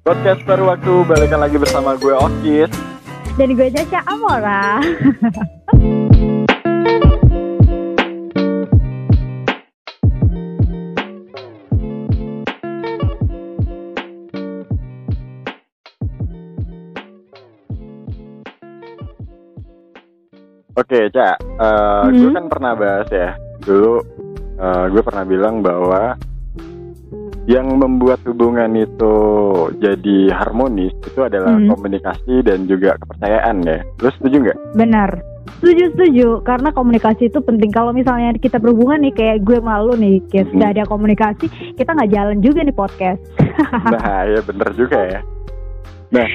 Podcast baru waktu balikan lagi bersama gue Okis Dan gue Caca Amora. Oke Cak, eh, Hmm. gue kan pernah bahas ya Dulu eh, gue pernah bilang bahwa Yang membuat hubungan itu jadi harmonis Itu adalah Hmm. komunikasi dan juga kepercayaan ya Lu setuju nggak? Benar. Setuju setuju karena komunikasi itu penting. Kalau misalnya kita berhubungan nih kayak gue malu nih, kayak Mhm. nggak ada komunikasi, kita nggak jalan juga nih podcast. Nah ya bener juga ya Hmm.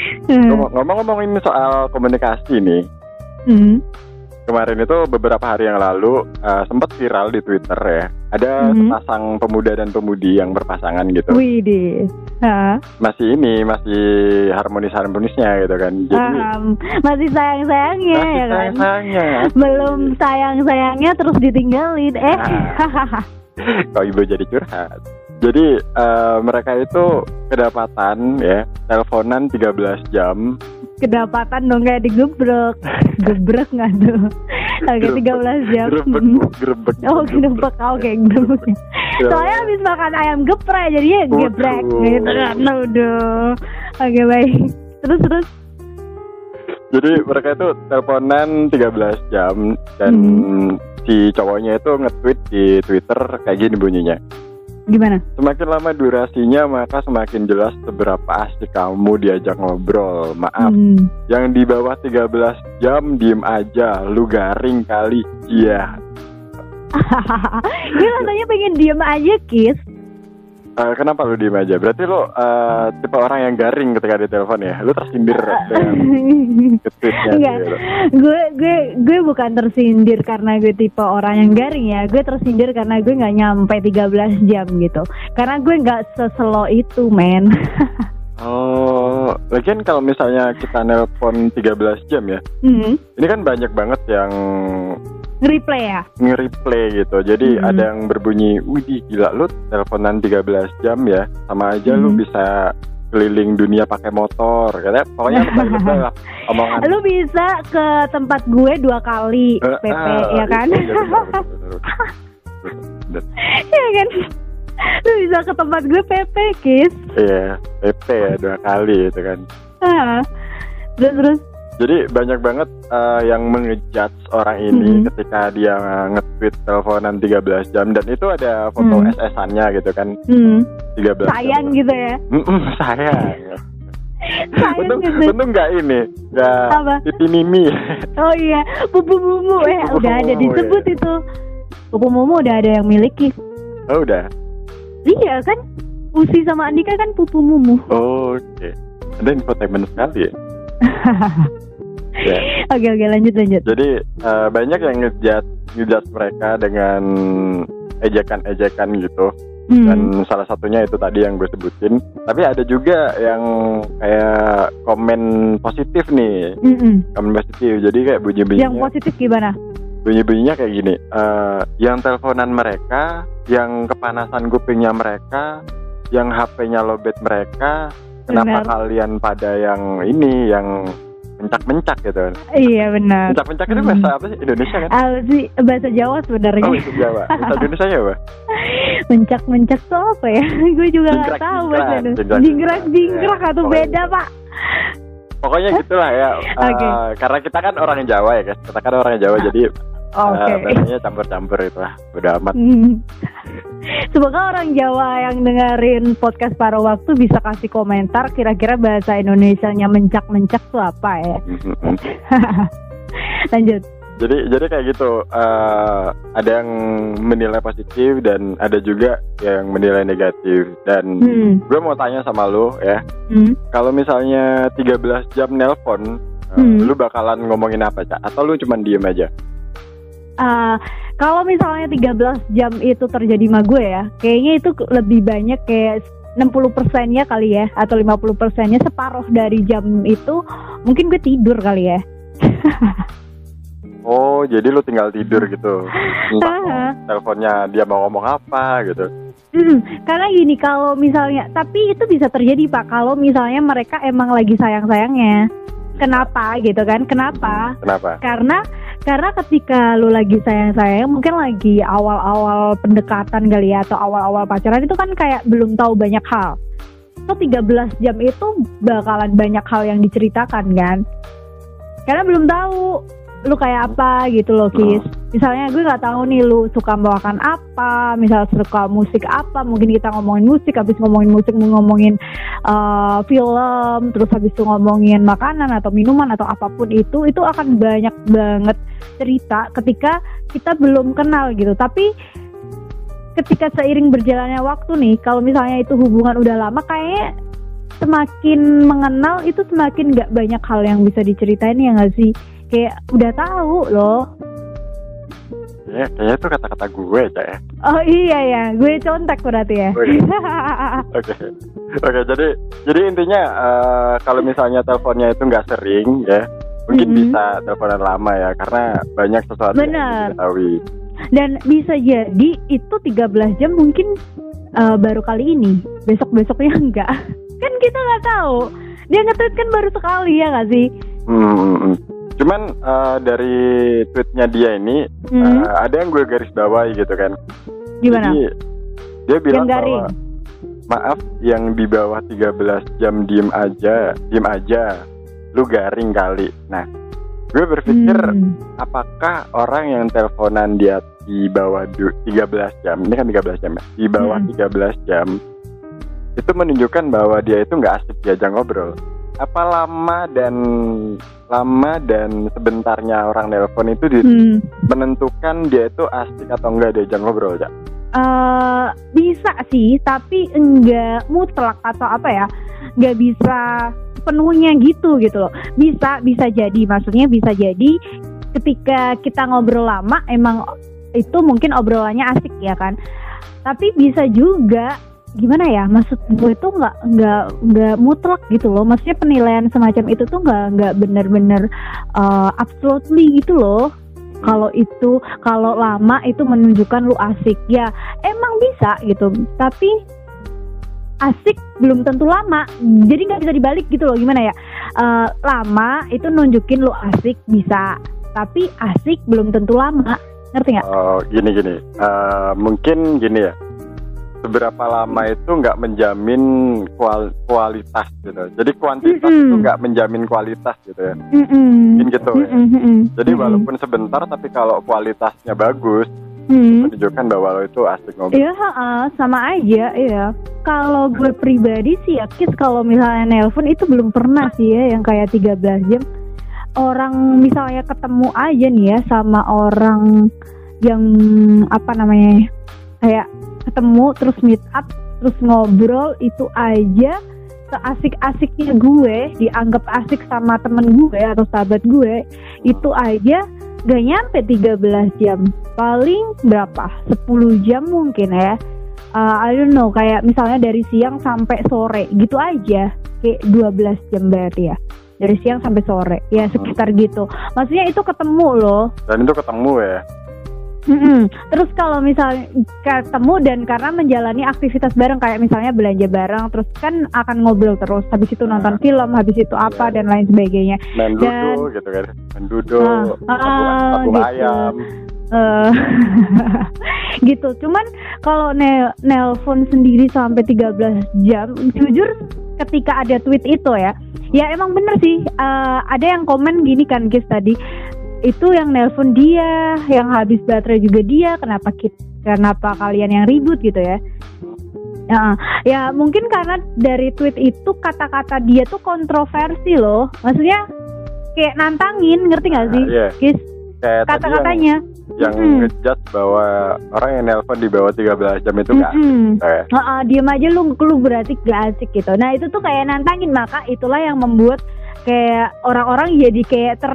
Ngomong- Ngomong-ngomongin soal komunikasi nih Hmm. Kemarin itu beberapa hari yang lalu eh, sempat viral di Twitter ya Ada Mhm. sepasang pemuda dan pemudi yang berpasangan gitu Wih deh. Masih ini, masih harmonis-harmonisnya gitu kan Jadi Um, masih sayang sayangnya masih ya kan. sayang-sayangnya Belum sayang sayangnya terus ditinggalin. Eh. Ah. Kok ibu jadi curhat Jadi eh, mereka itu kedapatan ya Teleponan 13 jam Kedapatan dong kayak digebrek. Gebrek nggak tuh? Oke, 13 jam. Grebek, Hmm. grebek Oh, gebrek. Oke, gebrek. Soalnya habis makan ayam geprek jadinya Waduh. gebrek gitu. Nah, udah. Oke, baik. Terus terus. Jadi mereka itu teleponan 13 jam Dan Hmm. si cowoknya itu nge-tweet di Twitter kayak gini bunyinya Gimana? Semakin lama durasinya maka semakin jelas seberapa asik kamu diajak ngobrol Maaf, Hmm. yang di bawah 13 jam diem aja Lu garing kali Iya Gue rasanya pengen diem aja, Kis. Eh, Kenapa lu diem aja? Berarti lu eh, tipe orang yang garing ketika di telepon ya? Lu tersindir dengan Enggak, gitu. gue gue gue bukan tersindir karena gue tipe orang yang garing ya. Gue tersindir karena gue nggak nyampe 13 jam gitu. Karena gue nggak seselo itu, men. Oh, lagian kalau misalnya kita nelpon 13 jam ya hmm. Ini kan banyak banget yang Nge-replay ya. nge-replay gitu Jadi Hmm. ada yang berbunyi Widih gila lu teleponan 13 jam ya Sama aja lu Hmm. bisa keliling dunia pakai motor Katanya pokoknya lah omongan Lu bisa ke tempat gue dua kali Eh, PP ah, ya kan? iya, bener, bener, bener, bener. Bener. Iya kan? Lu bisa ke tempat gue PP, Kis. Iya, PP ya dua kali gitu kan Ah. Terus terus. Jadi banyak banget eh, yang mengejudge orang ini Mhm. ketika dia nge-tweet teleponan 13 jam dan itu ada foto Mhm. SS-annya gitu kan Hmm. 13 Sayang jam. gitu ya. Mm-mm, sayang. Sayang Untung, gitu. untung nggak ini, nggak Apa? pipi mimi. Oh iya, pupu mumu eh Pupu udah ada disebut ya. itu. Pupu mumu udah ada yang miliki. Oh udah. Iya kan? Usi sama Andika kan pupu mumu. Oh, Oke. Ada infotainment sekali ya. Ya. Oke oke lanjut lanjut. Jadi eh, banyak yang ngejudge ngejudge mereka dengan ejekan-ejekan gitu. Hmm. dan salah satunya itu tadi yang gue sebutin tapi ada juga yang kayak komen positif nih Mm-mm. komen positif jadi kayak bunyi Yang bunyinya positif gimana? bunyi bunyinya kayak gini eh, yang teleponan mereka yang kepanasan kupingnya mereka yang HP-nya lobet mereka kenapa Benar. kalian pada yang ini yang mencak-mencak gitu Iya benar. mencak-mencak itu bahasa apa sih Indonesia kan Ah, sih bahasa Jawa sebenarnya. oh itu Jawa bahasa Indonesia ya apa mencak mencak tuh apa ya? Gue juga nggak Jingkrak, tahu bahasa Indonesia. jingkrak, Jingkrak jingkrak. jingkrak Ya, atau beda gitu. pak? Pokoknya gitulah ya. Oke. Eh, karena kita kan orang Jawa ya, guys. Kita kan orang Jawa jadi Oke. eh, bahasanya campur-campur itu lah. Udah amat. Hmm. Semoga orang Jawa yang dengerin podcast paruh waktu bisa kasih komentar kira-kira bahasa Indonesianya mencak-mencak tuh apa ya. Lanjut. jadi jadi kayak gitu. eh, ada yang menilai positif dan ada juga yang menilai negatif. Dan Hmm. gue mau tanya sama lu ya, Hmm. kalau misalnya 13 jam nelpon, eh, Hmm. lu bakalan ngomongin apa, Cak? Atau lu cuman diem aja? Ah, kalau misalnya 13 jam itu terjadi sama gue ya, kayaknya itu lebih banyak kayak 60 persennya kali ya, atau 50 persennya separuh dari jam itu mungkin gue tidur kali ya. Oh, jadi lu tinggal tidur gitu. Entah teleponnya dia mau ngomong apa gitu. Mm, karena gini kalau misalnya tapi itu bisa terjadi pak kalau misalnya mereka emang lagi sayang sayangnya kenapa gitu kan kenapa Kenapa? karena karena ketika lu lagi sayang sayang mungkin lagi awal awal pendekatan kali ya atau awal awal pacaran itu kan kayak belum tahu banyak hal. So 13 jam itu bakalan banyak hal yang diceritakan kan? Karena belum tahu lu kayak apa gitu loh Kis. Misalnya gue nggak tahu nih lu suka membawakan apa misal suka musik apa mungkin kita ngomongin musik habis ngomongin musik ngomongin uh, film terus habis itu ngomongin makanan atau minuman atau apa pun itu itu akan banyak banget cerita ketika kita belum kenal gitu. Tapi ketika seiring berjalannya waktu nih kalau misalnya itu hubungan udah lama kayaknya semakin mengenal itu semakin nggak banyak hal yang bisa diceritain ya nggak sih kayak udah tahu loh Kayaknya, kayaknya itu kata-kata gue Cak ya. oh iya ya gue contek berarti ya Oke. Oke, oke. Jadi, jadi intinya eh, kalau misalnya teleponnya itu nggak sering ya, mungkin Mhm. bisa teleponan lama ya, karena banyak sesuatu yang Benar. diketahui. dan bisa jadi itu 13 jam mungkin uh, baru kali ini besok besoknya enggak kan kita nggak tahu dia nge-tweet kan baru sekali ya nggak sih Hmm, hmm, hmm. Cuman eh, dari tweetnya dia ini Hmm, eh, ada yang gue garis bawahi gitu kan. gimana Jadi dia bilang yang garing bahwa maaf yang di bawah 13 jam diem aja, diem aja, lu garing kali. Nah, gue berpikir Hmm, apakah orang yang teleponan dia di bawah du- 13 jam, ini kan 13 jam ya, di bawah Hmm. 13 jam, itu menunjukkan bahwa dia itu nggak asik diajak ngobrol. Apa lama dan lama dan sebentarnya orang nelpon itu di- hmm. menentukan dia itu asik atau enggak diajak ngobrol, Cak? Eh, bisa sih tapi enggak mutlak atau apa ya nggak bisa penuhnya gitu gitu loh bisa bisa jadi maksudnya bisa jadi ketika kita ngobrol lama emang itu mungkin obrolannya asik ya kan tapi bisa juga gimana ya maksud gue itu nggak nggak nggak mutlak gitu loh. Maksudnya penilaian semacam itu tuh nggak nggak bener-bener uh, absolutely gitu loh. Kalau itu kalau lama itu menunjukkan lu asik. Ya emang bisa gitu. Tapi asik belum tentu lama. Jadi nggak bisa dibalik gitu loh. Gimana ya? Eh, lama itu nunjukin lu asik bisa. Tapi asik belum tentu lama. Ngerti nggak? Oh, gini gini. Eh, mungkin gini ya. Seberapa lama itu nggak menjamin kual- kualitas gitu. Jadi kuantitas Mm-mm. itu nggak menjamin kualitas gitu ya. Mm-mm. Mungkin gitu ya. Mm-mm, mm-mm. Jadi walaupun sebentar tapi kalau kualitasnya bagus Hmm. menunjukkan bahwa lo itu asik ngobrol. Iya, sama aja, iya. Kalau gue pribadi sih ya, Kis, kalau misalnya nelpon itu belum pernah sih ya yang kayak 13 jam. Orang misalnya ketemu aja nih ya sama orang yang apa namanya kayak ketemu terus meet up terus ngobrol itu aja seasik-asiknya gue dianggap asik sama temen gue atau sahabat gue itu aja gak nyampe 13 jam. Paling berapa? 10 jam mungkin ya. Uh, I don't know kayak misalnya dari siang sampai sore gitu aja. Kayak 12 jam berarti ya. Dari siang sampai sore. Ya sekitar gitu. Maksudnya itu ketemu loh. Dan itu ketemu ya. Mm-mm. Terus kalau misalnya ketemu dan karena menjalani aktivitas bareng kayak misalnya belanja bareng, terus kan akan ngobrol terus. Habis itu nonton film, habis itu apa Iya. dan lain sebagainya. Main Dan- ludo gitu kan. Main ludo, Ah, tabung, ah, tabung gitu. ayam. Eh, gitu. Cuman kalau nel nelpon sendiri sampai 13 jam, jujur ketika ada tweet itu ya, ya emang bener sih. eh, ada yang komen gini kan guys tadi, itu yang nelpon dia, yang habis baterai juga dia. Kenapa kita, kenapa kalian yang ribut gitu ya? Ya, ya mungkin karena dari tweet itu kata-kata dia tuh kontroversi loh. Maksudnya kayak nantangin, ngerti gak sih? Ah, iya. Kayak tadi yang, kata-katanya. yang Mm-mm. ngejudge bahwa orang yang nelpon di bawah 13 jam itu nggak asik. Mm-mm. gitu ya. Heeh, diem aja lu lu berarti gak asik gitu. Nah itu tuh kayak nantangin maka itulah yang membuat kayak orang-orang jadi kayak ter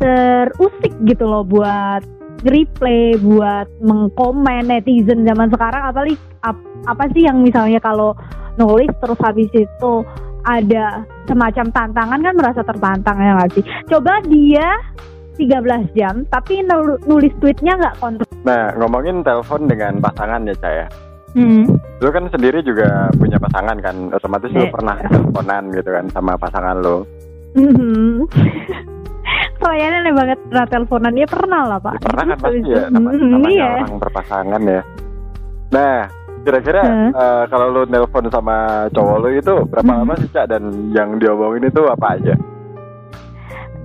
terusik gitu loh buat replay, buat mengkomen netizen zaman sekarang apalagi ap- apa sih yang misalnya kalau nulis terus habis itu ada semacam tantangan kan merasa tertantang ya nggak sih? Coba dia 13 jam tapi nul- nulis tweetnya nggak kontrol Nah, ngomongin telepon dengan pasangan ya, Cak ya. hmm. Lu kan sendiri juga punya pasangan kan, otomatis lu Eh. pernah teleponan gitu kan sama pasangan lu. Mhm. Kalian aneh banget pernah teleponan ya pernah lah pak Ya, pernah kan pasti ya, Mhm, namanya, namanya iya. orang berpasangan ya. Nah, kira-kira Hah? eh, kalau lu nelpon sama cowok lu itu berapa Hmm. lama sih, Cak? Dan yang diomongin itu apa aja?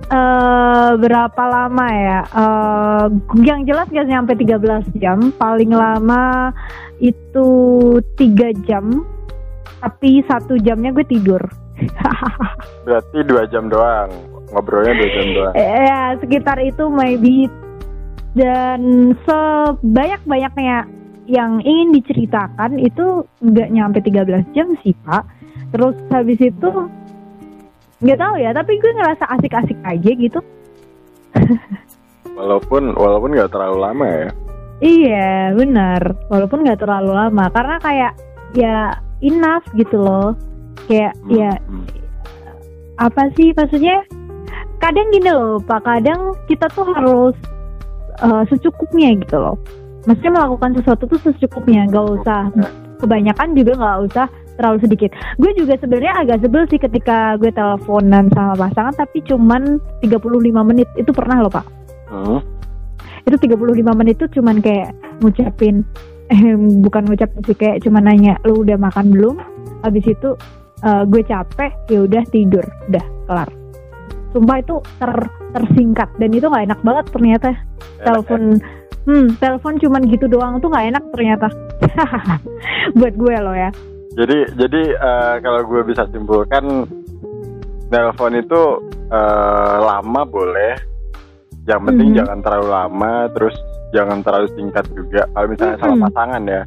eh berapa lama ya? Eh yang jelas gak nyampe 13 jam. Paling lama itu tiga jam. Tapi satu jamnya gue tidur. Berarti dua jam doang, ngobrolnya dua jam doang. ya sekitar itu maybe. Dan sebanyak-banyaknya yang ingin diceritakan itu nggak nyampe 13 jam sih pak. Terus habis itu nggak tahu ya. Tapi gue ngerasa asik-asik aja gitu. Walaupun walaupun nggak terlalu lama ya. Iya benar, walaupun nggak terlalu lama karena kayak ya enough gitu loh, kayak Hmm, ya hmm. apa sih maksudnya? Kadang gini loh, pak kadang kita tuh harus eh, secukupnya gitu loh. Maksudnya melakukan sesuatu tuh secukupnya, nggak usah kebanyakan juga nggak usah terlalu sedikit. Gue juga sebenarnya agak sebel sih ketika gue teleponan sama pasangan tapi cuman 35 menit itu pernah loh pak. Hmm. itu 35 menit tuh cuman kayak ngucapin eh bukan ngucapin sih kayak cuman nanya lu udah makan belum habis itu eh, gue capek ya udah tidur udah kelar sumpah itu ter tersingkat dan itu nggak enak banget ternyata telepon hmm telepon cuman gitu doang tuh nggak enak ternyata buat gue loh ya Jadi jadi eh, kalau gue bisa simpulkan nelpon itu eh, lama boleh. Yang penting Mhm. jangan terlalu lama, terus jangan terlalu singkat juga. Kalau misalnya sama Mhm. pasangan ya,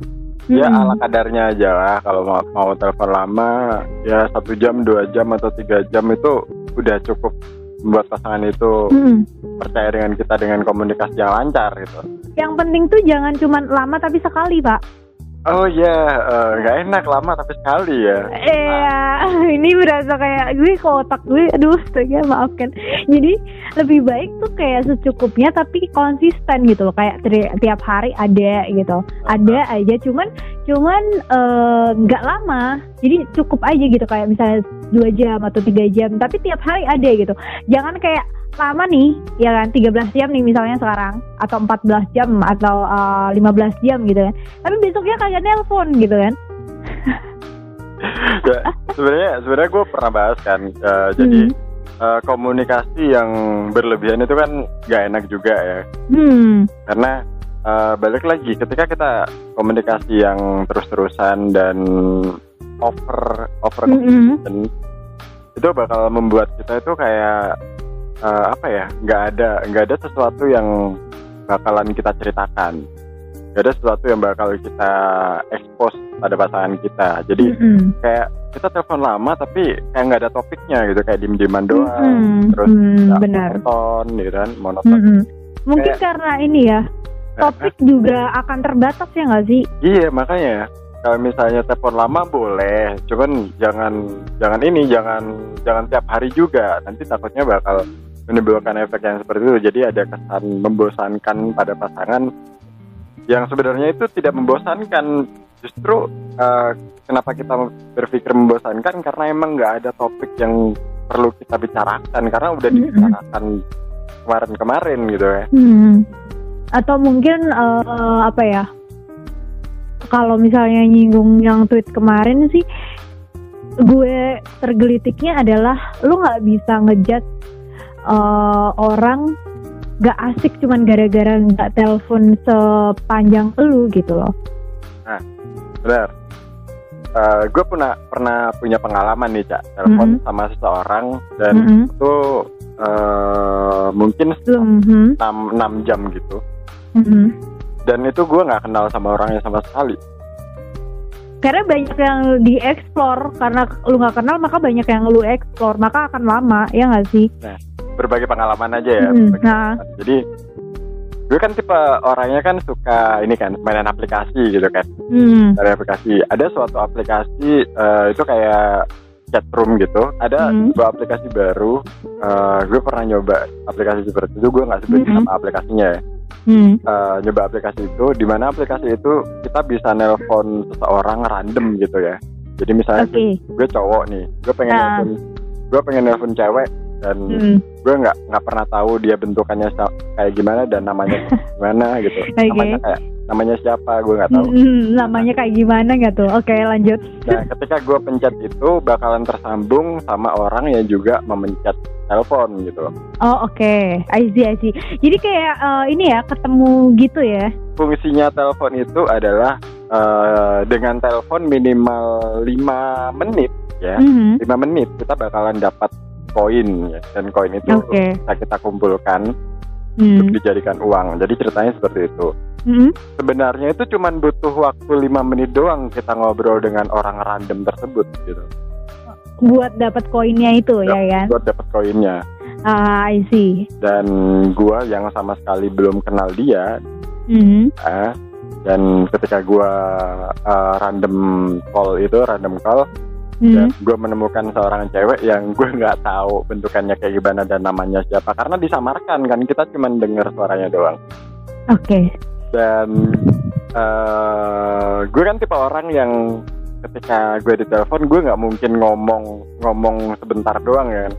ya Mm-mm. ala kadarnya aja lah. Kalau mau, mau telepon lama, ya satu jam, dua jam atau tiga jam itu udah cukup membuat pasangan itu Mm-mm. percaya dengan kita dengan komunikasi yang lancar gitu. yang penting tuh jangan cuman lama tapi sekali pak Oh iya, eh, nggak enak lama tapi sekali ya. Iya, ini berasa kayak gue ke otak gue, aduh, astaga, maafkan. Jadi lebih baik tuh kayak secukupnya tapi konsisten gitu loh, kayak tri- tiap hari ada gitu, ada aja. Cuman, cuman eh, nggak lama, jadi cukup aja gitu kayak misalnya dua jam atau tiga jam, tapi tiap hari ada gitu. Jangan kayak lama nih, ya kan, 13 jam nih misalnya sekarang, atau 14 jam atau eh, 15 jam gitu kan. Tapi besoknya kagak nelpon gitu kan. ya, sebenarnya sebenarnya gue pernah bahas kan eh, jadi eh, komunikasi yang berlebihan itu kan nggak enak juga ya Hmm. karena eh, balik lagi ketika kita komunikasi yang terus-terusan dan over over Mm-mm. communication, itu bakal membuat kita itu kayak eh, apa ya nggak ada nggak ada sesuatu yang bakalan kita ceritakan nggak ada sesuatu yang bakal kita expose pada pasangan kita jadi Mm-mm. kayak kita telepon lama tapi kayak nggak ada topiknya gitu kayak diem dieman doang Mm-mm. terus Mm, ya, benar. monoton gitu kan monoton Mm-mm. Mungkin Kayak- karena ini ya topik juga akan terbatas ya nggak sih? iya makanya. Kalau misalnya telepon lama boleh. Cuman jangan jangan ini jangan jangan tiap hari juga. Nanti takutnya bakal menimbulkan efek yang seperti itu. Jadi ada kesan membosankan pada pasangan yang sebenarnya itu tidak membosankan. Justru eh, kenapa kita berpikir membosankan? Karena emang nggak ada topik yang perlu kita bicarakan. Karena udah dibicarakan kemarin-kemarin gitu ya. Hmm. Atau mungkin eh, apa ya? Kalau misalnya nyinggung yang tweet kemarin sih, gue tergelitiknya adalah lu nggak bisa ngejat eh, orang gak asik cuman gara-gara nggak telepon sepanjang lu gitu loh. benar Eh, gue pernah pernah punya pengalaman nih cak telepon sama seseorang dan Mm-mm. itu eh, mungkin Belum. hmm. 6, 6 jam gitu Mm-mm. dan itu gue nggak kenal sama orangnya sama sekali Karena banyak yang dieksplor karena lu nggak kenal maka banyak yang lu eksplor maka akan lama ya nggak sih? berbagai pengalaman aja ya Hmm, nah. pengalaman. jadi gue kan tipe orangnya kan suka ini kan mainan aplikasi gitu kan Hmm. dari aplikasi ada suatu aplikasi eh, itu kayak chat room gitu ada Hmm. dua aplikasi baru Eh, gue pernah nyoba aplikasi seperti itu gue nggak sebutin Hmm. nama aplikasinya ya Hmm. Eh, nyoba aplikasi itu di mana aplikasi itu kita bisa nelpon seseorang random gitu ya jadi misalnya Oke. gue cowok nih gue pengen Ah. nelpon gue pengen nelpon cewek dan Hmm. gue nggak nggak pernah tahu dia bentukannya kayak gimana dan namanya gimana gitu Oke. namanya kayak namanya siapa gue nggak tahu Hmm, namanya kayak gimana nggak tuh? Oke, lanjut. Nah, ketika gue pencet itu bakalan tersambung sama orang yang juga memencet telepon gitu. Oh, oke. I see, I see. Jadi kayak eh, ini ya, ketemu gitu ya. Fungsinya telepon itu adalah eh, dengan telepon minimal 5 menit ya. Mhm. 5 menit kita bakalan dapat koin ya. Dan koin itu Oke. bisa kita kumpulkan Hmm. untuk dijadikan uang. Jadi ceritanya seperti itu. Mhm. Sebenarnya itu cuman butuh waktu 5 menit doang kita ngobrol dengan orang random tersebut gitu. Buat dapat koinnya itu ya kan? Buat dapat koinnya. Ah, I see. dan gua yang sama sekali belum kenal dia Mhm. eh, dan ketika gua eh, random call itu random call Mhm. dan gua menemukan seorang cewek yang gue nggak tahu bentukannya kayak gimana dan namanya siapa karena disamarkan kan kita cuma dengar suaranya doang Oke. dan eh gue kan tipe orang yang ketika gue ditelepon gue nggak mungkin ngomong ngomong sebentar doang kan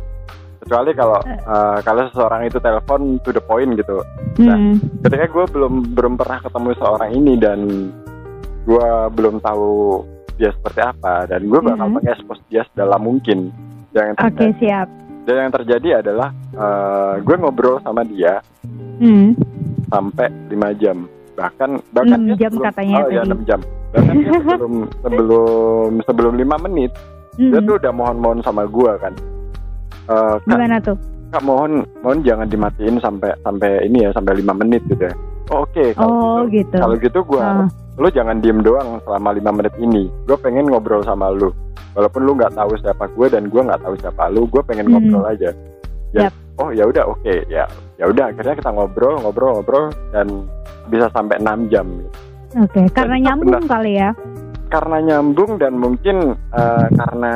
kecuali kalau eh, kalau seseorang itu telepon to the point gitu Nah. Mhm. ketika gue belum belum pernah ketemu seorang ini dan gue belum tahu dia seperti apa dan gue bakal Mhm. mengekspos dia sedalam mungkin yang Oke, terjadi, siap. dan yang terjadi adalah eh, gue ngobrol sama dia Mhm. sampai 5 jam bahkan bahkan Enam dia jam sebelum- katanya oh ya tadi. 6 jam bahkan dia sebelum sebelum sebelum 5 menit dia Mhm. tuh udah mohon-mohon sama gue kan Eh, kak, Gimana tuh? kak mohon mohon jangan dimatiin sampai sampai ini ya sampai 5 menit gitu ya oh, oke kalau Oh, gitu gitu. kalau gitu gue Ah. Lu jangan diem doang selama lima menit ini gue pengen ngobrol sama lu walaupun lu nggak tahu siapa gue dan gue nggak tahu siapa lu gue pengen Hmm. ngobrol aja ya Yap. oh ya udah oke ya ya udah akhirnya kita ngobrol ngobrol ngobrol dan bisa sampai 6 jam Oke, karena itu nyambung kali ya. karena nyambung dan mungkin eh, karena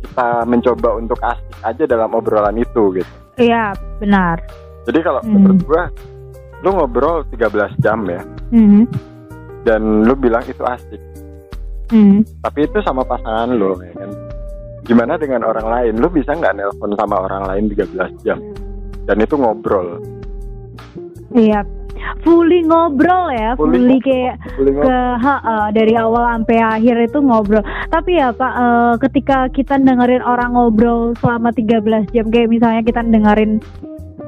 kita mencoba untuk asik aja dalam obrolan itu gitu Iya, benar. jadi kalau Hmm. menurut gue lu ngobrol 13 jam ya Mhm. Dan lu bilang itu asik Mhm. tapi itu sama pasangan lo ya kan gimana dengan orang lain lu bisa nggak nelpon sama orang lain 13 jam dan itu ngobrol Iya. Fully ngobrol ya, Fully fully, ngobrol. kayak Boleh ke ha, eh, dari awal sampai akhir itu ngobrol. Tapi ya Pak, eh, ketika kita dengerin orang ngobrol selama 13 jam kayak misalnya kita dengerin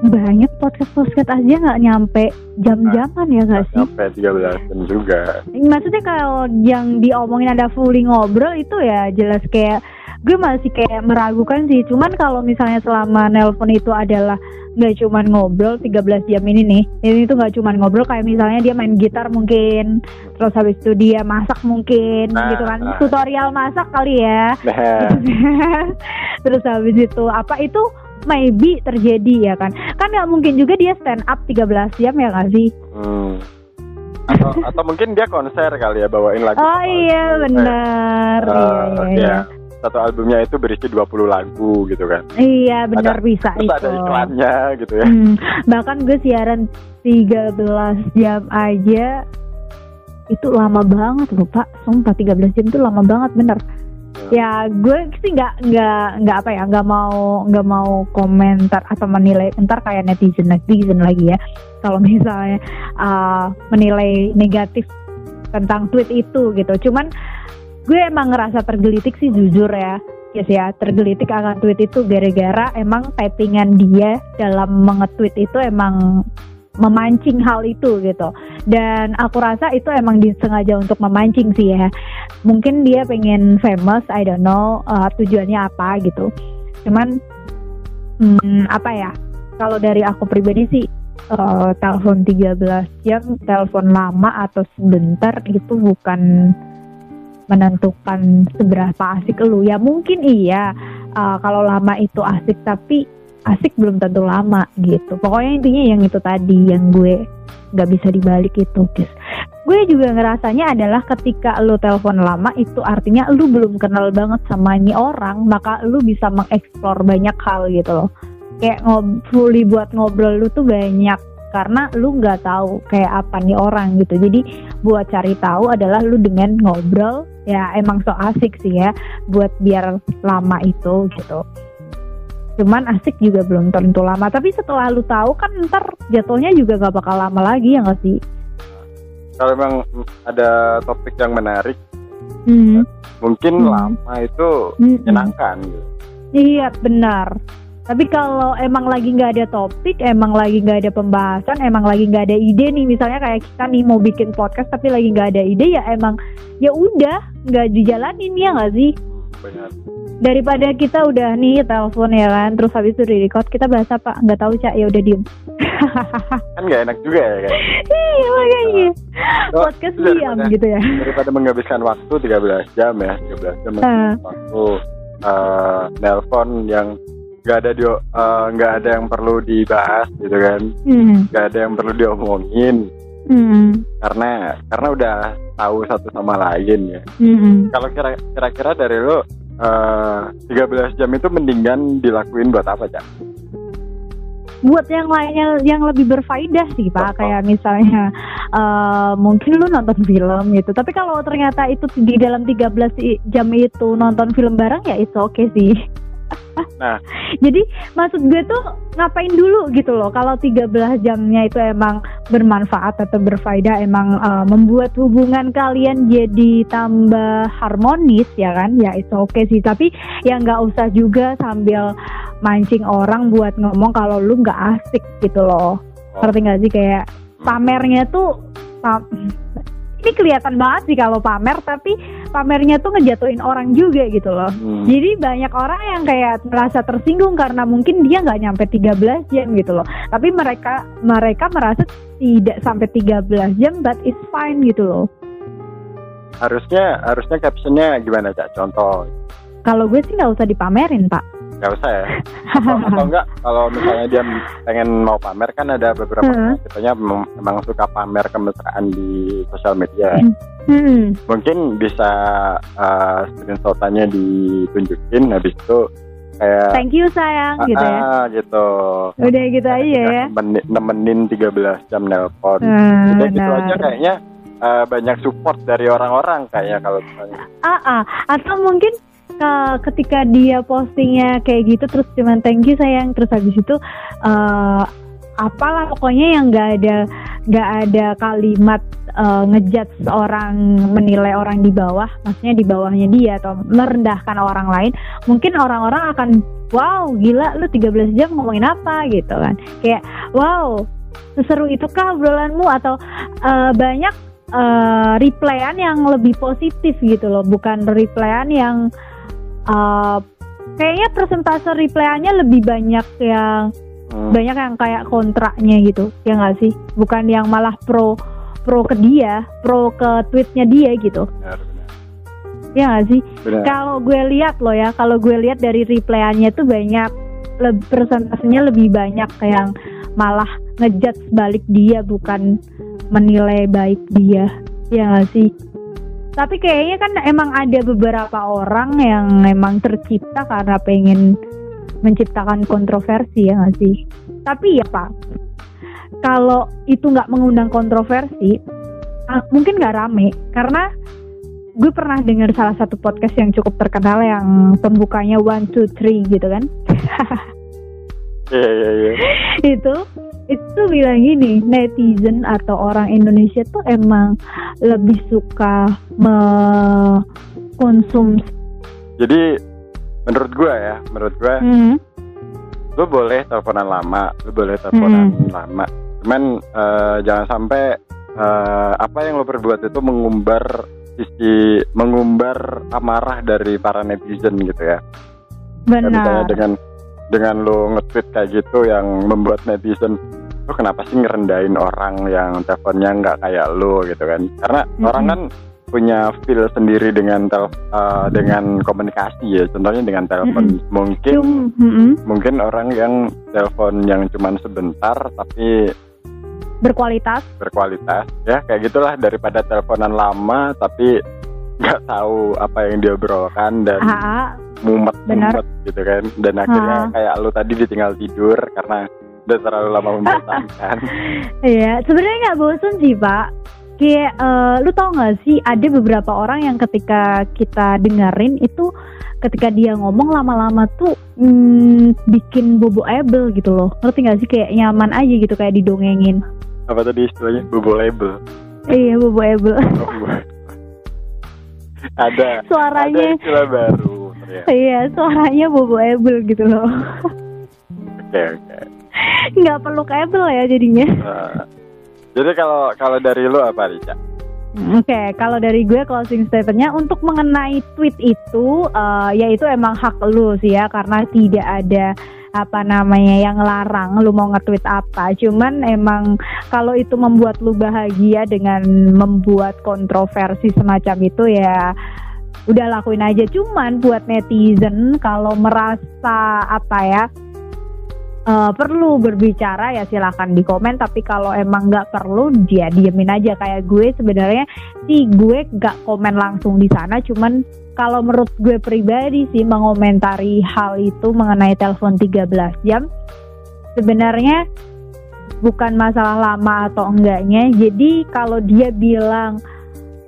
banyak podcast podcast aja nggak nyampe jam-jaman ya nggak sih? sampai 13 jam juga Maksudnya kalau yang diomongin ada fully ngobrol itu ya jelas kayak gue masih kayak meragukan sih. Cuman kalau misalnya selama nelpon itu adalah nggak cuman ngobrol 13 jam ini nih. Ini tuh nggak cuman ngobrol kayak misalnya dia main gitar mungkin, terus habis itu dia masak mungkin Nah, gitu kan. nah. Tutorial masak kali ya. nah terus habis itu apa itu maybe terjadi ya kan. Kan nggak mungkin juga dia stand up 13 jam ya nggak sih? hmm. atau atau mungkin dia konser kali ya bawain lagu Oh iya benar. Eh, Iya, eh, iya, ya. iya. satu albumnya itu berisi 20 lagu gitu kan Iya benar bisa terus itu. ada iklannya gitu ya Hmm, bahkan gue siaran 13 jam aja itu lama banget loh pak sumpah 13 jam itu lama banget bener ya gue sih nggak nggak nggak apa ya nggak mau nggak mau komentar atau menilai ntar kayak netizen netizen lagi ya. Kalau misalnya uh, menilai negatif tentang tweet itu gitu. Cuman gue emang ngerasa tergelitik sih jujur ya. Yes ya tergelitik akan tweet itu gara-gara emang typingan dia dalam mengetweet itu emang memancing hal itu gitu. Dan aku rasa itu emang disengaja untuk memancing sih ya. Mungkin dia pengen famous I don't know uh, tujuannya apa gitu. Cuman hmm, apa ya kalau dari aku pribadi sih uh, telepon 13 jam telepon lama atau sebentar itu bukan menentukan seberapa asik lu. Ya mungkin iya uh, kalau lama itu asik tapi asik belum tentu lama gitu. Pokoknya intinya yang itu tadi yang gue nggak bisa dibalik itu guys gue juga ngerasanya adalah ketika lu telepon lama itu artinya lu belum kenal banget sama ini orang maka lu bisa mengeksplor banyak hal gitu loh. Kayak ngob fully buat ngobrol lu tuh banyak karena lu nggak tahu kayak apa nih orang gitu. Jadi buat cari tahu adalah lu dengan ngobrol ya emang so asik sih ya buat biar lama itu gitu cuman asik juga belum tentu lama tapi setelah lu tahu kan ntar jatuhnya juga gak bakal lama lagi ya gak sih kalau memang ada topik yang menarik hmm. mungkin Hmm. lama itu Hmm. menyenangkan gitu. iya benar tapi kalau emang lagi nggak ada topik, emang lagi nggak ada pembahasan, emang lagi nggak ada ide nih, misalnya kayak kita nih mau bikin podcast tapi lagi nggak ada ide ya emang ya udah nggak dijalanin ya nggak sih? Benar. Daripada kita udah nih telepon ya kan, terus habis itu di record kita bahas apa? Nggak tahu cak, ya udah diem. kan nggak enak juga ya kan Iya makanya Oh, podcast itu diam daripada- gitu ya. daripada menghabiskan waktu 13 jam ya 13 jam Ah. waktu eh, nelpon yang nggak ada di eh, nggak ada yang perlu dibahas gitu kan Hmm. nggak ada yang perlu diomongin Hmm. karena karena udah tahu satu sama lain ya Hmm. kalau kira kira-kira dari lo eh, 13 jam itu mendingan dilakuin buat apa cak? buat yang lainnya yang lebih berfaedah sih pak Contoh. kayak misalnya eh, mungkin lu nonton film gitu tapi kalau ternyata itu di dalam 13 i- jam itu nonton film bareng ya itu oke sih Nah. jadi maksud gue tuh ngapain dulu gitu loh kalau 13 jamnya itu emang bermanfaat atau berfaedah emang eh, membuat hubungan kalian jadi tambah harmonis ya kan? Ya itu oke sih. Tapi ya nggak usah juga sambil mancing orang buat ngomong kalau lu nggak asik gitu loh. Oh. ngerti nggak sih? Kayak pamernya tuh ini kelihatan banget sih kalau pamer tapi pamernya tuh ngejatuhin orang juga gitu loh. Hmm. jadi banyak orang yang kayak merasa tersinggung karena mungkin dia nggak nyampe 13 jam gitu loh. Tapi mereka mereka merasa tidak sampai 13 jam but it's fine gitu loh. Harusnya harusnya captionnya gimana cak? Contoh. Kalau gue sih nggak usah dipamerin pak nggak usah ya. Atau, atau enggak kalau misalnya dia pengen mau pamer kan ada beberapa Hmm. orang kitanya memang, memang suka pamer kemesraan di sosial media. Hmm. mungkin bisa uh, screenshotannya ditunjukin habis itu kayak thank you sayang gitu ya. ah, gitu. Udah gitu aja ya. nemenin, nemenin 13 jam nelpon. Hmm, Udah gitu aja kayaknya uh, banyak support dari orang-orang kayaknya kalau misalnya. Ah, ah. atau mungkin ke- ketika dia postingnya kayak gitu terus cuman thank you sayang terus habis itu eh apalah pokoknya yang nggak ada nggak ada kalimat eh, ngejudge orang menilai orang di bawah maksudnya di bawahnya dia atau merendahkan orang lain mungkin orang-orang akan wow gila lu 13 jam ngomongin apa? gitu kan. Kayak wow seseru itukah obrolanmu? Atau eh, banyak eh, replyan yang lebih positif gitu loh bukan replyan yang eh, kayaknya persentase replyannya lebih banyak yang hmm, banyak yang kayak kontraknya gitu ya nggak sih? Bukan yang malah pro pro ke dia pro ke tweetnya dia gitu. Benar benar. Ya nggak sih? Kalau gue lihat loh ya kalau gue lihat dari replyannya tuh banyak lebih persentasenya lebih banyak yang malah ngejudge balik dia bukan menilai baik dia. Ya nggak sih tapi kayaknya kan emang ada beberapa orang yang emang tercipta karena pengen menciptakan kontroversi ya nggak sih? Tapi ya pak kalau itu nggak mengundang kontroversi ah, mungkin nggak rame. Karena gue pernah dengar salah satu podcast yang cukup terkenal yang pembukanya one two three gitu kan? Iya iya iya. Itu itu bilang gini netizen atau orang Indonesia tuh emang lebih suka mengkonsumsi jadi menurut gua ya menurut gua hmm, lu boleh teleponan lama lu boleh teleponan lama. Cuman eh, jangan sampai eh, apa yang lo perbuat itu mengumbar sisi mengumbar amarah dari para netizen gitu ya misalnya benar. dengan dengan lo nge-tweet kayak gitu yang membuat netizen lo kenapa sih ngerendahin orang yang teleponnya nggak kayak lo gitu kan karena Mm-mm. orang kan punya feel sendiri dengan tel uh, dengan komunikasi ya. Contohnya dengan telepon. Mungkin Cum, mm-mm, mungkin orang yang telepon yang cuman sebentar tapi berkualitas. berkualitas ya kayak gitulah daripada teleponan lama tapi nggak tahu apa yang dia obrolkan dan Ha, mumet Benar. mumet gitu kan dan akhirnya Ha. kayak lu tadi ditinggal tidur karena udah terlalu lama membosankan Iya, sebenarnya nggak bosen sih pak. Kayak eh, lu tau gak sih ada beberapa orang yang ketika kita dengerin itu ketika dia ngomong lama-lama tuh hmm, bikin bobo able gitu loh. Ngerti gak sih kayak nyaman aja gitu kayak didongengin. apa tadi istilahnya bobo label Iya bobo able. Oh, ada ada Suaranya istilah baru iya suaranya bobo able gitu loh. oke oke nggak perlu kabel ya jadinya. Nah, jadi kalau kalau dari lu apa Rica? Oke, kalau dari gue closing statementnya untuk mengenai tweet itu, eh, ya itu emang hak lu sih ya, karena tidak ada apa namanya yang larang lu mau nge-tweet apa. Cuman emang kalau itu membuat lu bahagia dengan membuat kontroversi semacam itu ya udah lakuin aja. Cuman buat netizen kalau merasa apa ya eh, perlu berbicara ya silahkan di komen. Tapi kalau emang nggak perlu dia diemin aja. Kayak gue sebenarnya sih gue nggak komen langsung di sana. Cuman kalau menurut gue pribadi sih mengomentari hal itu mengenai telepon 13 jam sebenarnya bukan masalah lama atau enggaknya. Jadi kalau dia bilang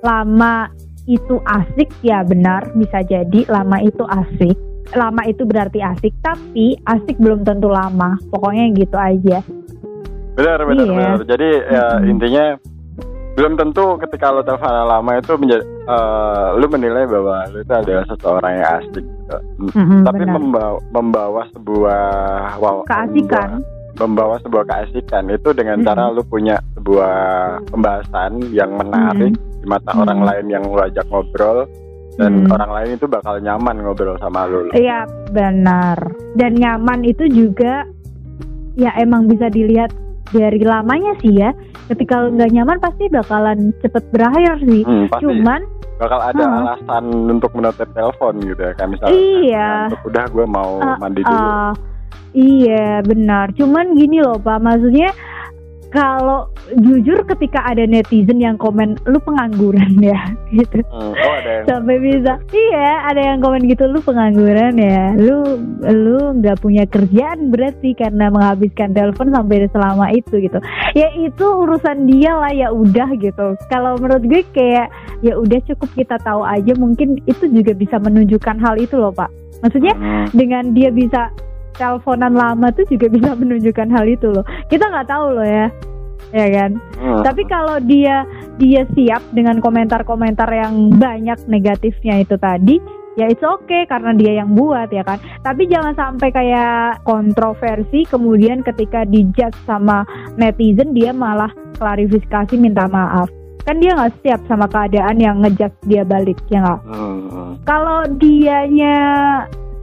lama itu asik ya benar bisa jadi lama itu asik lama itu berarti asik tapi asik belum tentu lama pokoknya gitu aja Benar benar Iya. benar. Jadi ya Mm-mm. intinya belum tentu ketika lo telepon lama itu menjadi eh, lu menilai bahwa lu itu adalah seseorang yang asik gitu. Mm-mm, Tapi benar. membawa, membawa sebuah wow, keasikan membawa, membawa sebuah keasikan itu dengan Mm-mm. cara lu punya sebuah pembahasan yang menarik di mata Mm-mm. orang lain yang lu ajak ngobrol dan Mm. orang lain itu bakal nyaman ngobrol sama lu. Iya benar. Dan nyaman itu juga ya emang bisa dilihat dari lamanya sih ya. Ketika nggak nyaman pasti bakalan cepet berakhir sih. Hmm, pasti Cuman bakal ada Hah. alasan untuk menutup telepon gitu ya kayak misalnya Iya. untuk udah gue mau eh, mandi dulu eh, iya benar. Cuman gini loh pak, maksudnya kalau jujur ketika ada netizen yang komen lu pengangguran ya? Gitu. Hmm, oh ada yang sampai bisa. Iya ada yang komen gitu lu pengangguran ya? Lu lu nggak punya kerjaan berarti karena menghabiskan telepon sampai selama itu gitu. Ya itu urusan dia lah ya udah gitu. Kalau menurut gue kayak ya udah cukup kita tahu aja. Mungkin itu juga bisa menunjukkan hal itu loh pak. Maksudnya Hmm, dengan dia bisa teleponan lama tuh juga bisa menunjukkan hal itu loh kita nggak tahu loh ya ya kan hmm. tapi kalau dia dia siap dengan komentar-komentar yang banyak negatifnya itu tadi, ya it's okay karena dia yang buat ya kan. Tapi jangan sampai kayak kontroversi kemudian ketika dijudge sama netizen dia malah klarifikasi minta maaf. Kan dia nggak siap sama keadaan yang ngejudge dia balik ya nggak. Hmm, hmm. Kalau dianya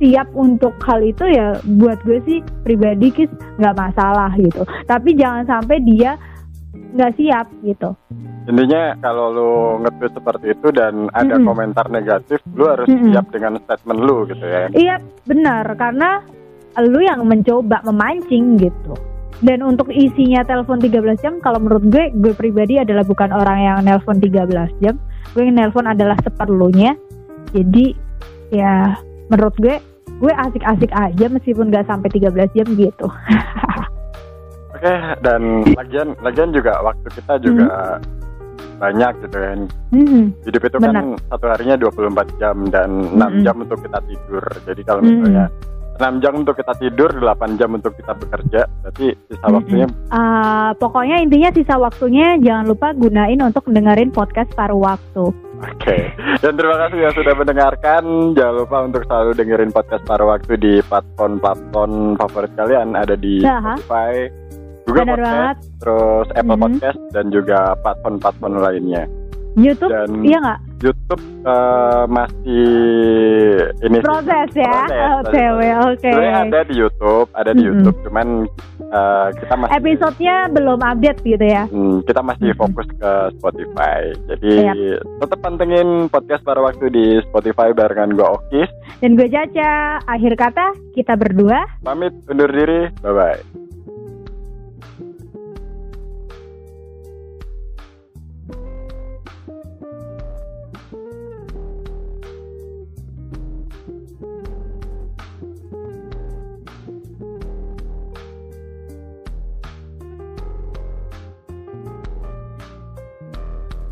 siap untuk hal itu ya buat gue sih pribadi kis nggak masalah gitu. Tapi jangan sampai dia nggak siap gitu. intinya kalau lu nge-tweet seperti itu dan ada Mm-mm. komentar negatif lu harus Mm-mm. siap dengan statement lu gitu ya Iya benar karena lu yang mencoba memancing gitu. Dan untuk isinya telepon 13 jam kalau menurut gue gue pribadi adalah bukan orang yang nelpon 13 jam. Gue yang nelpon adalah seperlunya. Jadi ya menurut gue gue asik-asik aja meskipun gak sampai 13 jam gitu. oke dan lagian lagian juga waktu kita juga banyak gitu kan Hmm, hidup itu Benar. kan satu harinya 24 jam dan 6 Mm-mm. jam untuk kita tidur jadi kalau Mm-mm. misalnya 6 jam untuk kita tidur 8 jam untuk kita bekerja berarti sisa Mm-mm. waktunya ah, pokoknya intinya sisa waktunya jangan lupa gunain untuk dengerin podcast paruh waktu. Oke, dan terima kasih yang sudah mendengarkan. Jangan lupa untuk selalu dengerin podcast paruh waktu di platform-platform favorit kalian. Ada di Aha. Spotify, Google Benar Podcast, banget. terus Apple Mhm. Podcast, dan juga platform-platform lainnya. YouTube Dan iya nggak? YouTube eh, masih ini sih, Proses ya. proses, Oke, oke. Sebenarnya ada di YouTube, ada di Mhm. YouTube, cuman uh, kita masih episodenya belum update gitu ya. Hmm, kita masih fokus ke Spotify. Jadi Siap. tetap pantengin podcast pada waktu di Spotify barengan gue Okis. Dan gue Caca, akhir kata kita berdua Pamit undur diri. Bye bye.